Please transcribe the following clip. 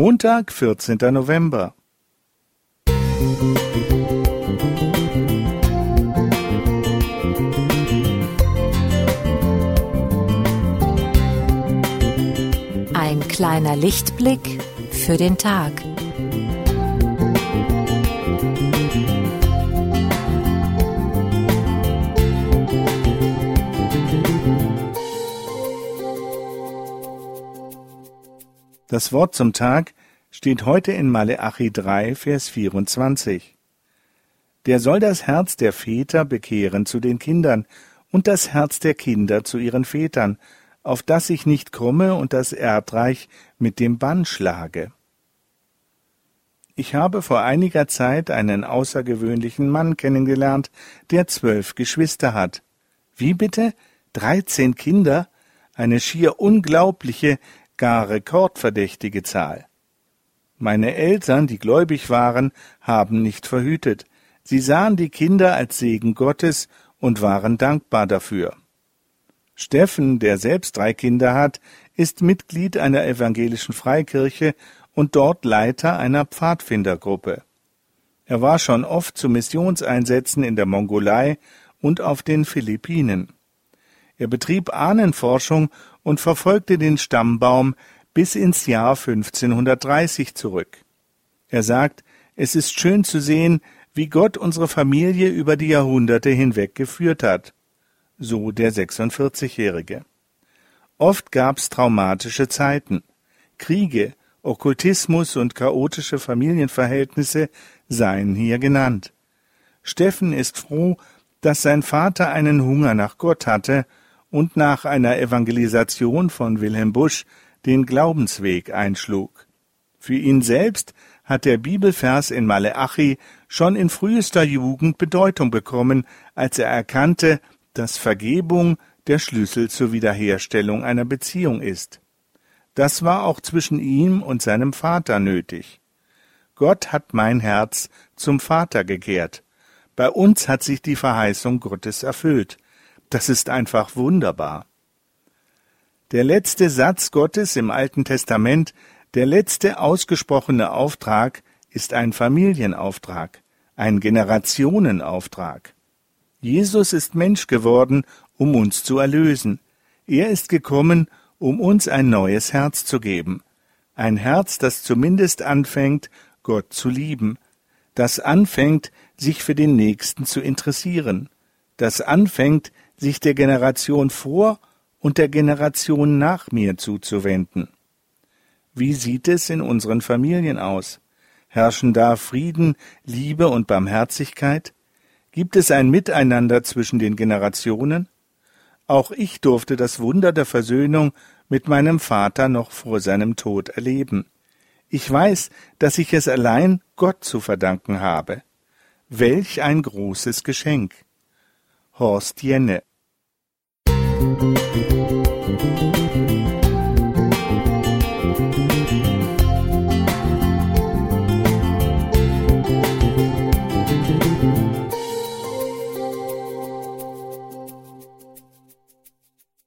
Montag, 14. November. Ein kleiner Lichtblick für den Tag. Das Wort zum Tag steht heute in Maleachi 3, Vers 24. Der soll das Herz der Väter bekehren zu den Kindern und das Herz der Kinder zu ihren Vätern, auf das ich nicht krumme und das Erdreich mit dem Bann schlage. Ich habe vor einiger Zeit einen außergewöhnlichen Mann kennengelernt, der zwölf Geschwister hat. Wie bitte? Dreizehn Kinder? Eine schier unglaubliche, gar rekordverdächtige Zahl. Meine Eltern, die gläubig waren, haben nicht verhütet. Sie sahen die Kinder als Segen Gottes und waren dankbar dafür. Steffen, der selbst drei Kinder hat, ist Mitglied einer evangelischen Freikirche und dort Leiter einer Pfadfindergruppe. Er war schon oft zu Missionseinsätzen in der Mongolei und auf den Philippinen. Er betrieb Ahnenforschung und verfolgte den Stammbaum bis ins Jahr 1530 zurück. Er sagt, es ist schön zu sehen, wie Gott unsere Familie über die Jahrhunderte hinweg geführt hat. So der 46-Jährige. Oft gab's traumatische Zeiten. Kriege, Okkultismus und chaotische Familienverhältnisse seien hier genannt. Steffen ist froh, dass sein Vater einen Hunger nach Gott hatte und nach einer Evangelisation von Wilhelm Busch den Glaubensweg einschlug. Für ihn selbst hat der Bibelvers in Maleachi schon in frühester Jugend Bedeutung bekommen, als er erkannte, dass Vergebung der Schlüssel zur Wiederherstellung einer Beziehung ist. Das war auch zwischen ihm und seinem Vater nötig. Gott hat mein Herz zum Vater gekehrt. Bei uns hat sich die Verheißung Gottes erfüllt. Das ist einfach wunderbar. Der letzte Satz Gottes im Alten Testament, der letzte ausgesprochene Auftrag, ist ein Familienauftrag, ein Generationenauftrag. Jesus ist Mensch geworden, um uns zu erlösen. Er ist gekommen, um uns ein neues Herz zu geben. Ein Herz, das zumindest anfängt, Gott zu lieben, das anfängt, sich für den Nächsten zu interessieren, das anfängt, sich der Generation vor und der Generation nach mir zuzuwenden. Wie sieht es in unseren Familien aus? Herrschen da Frieden, Liebe und Barmherzigkeit? Gibt es ein Miteinander zwischen den Generationen? Auch ich durfte das Wunder der Versöhnung mit meinem Vater noch vor seinem Tod erleben. Ich weiß, dass ich es allein Gott zu verdanken habe. Welch ein großes Geschenk. Horst Jenne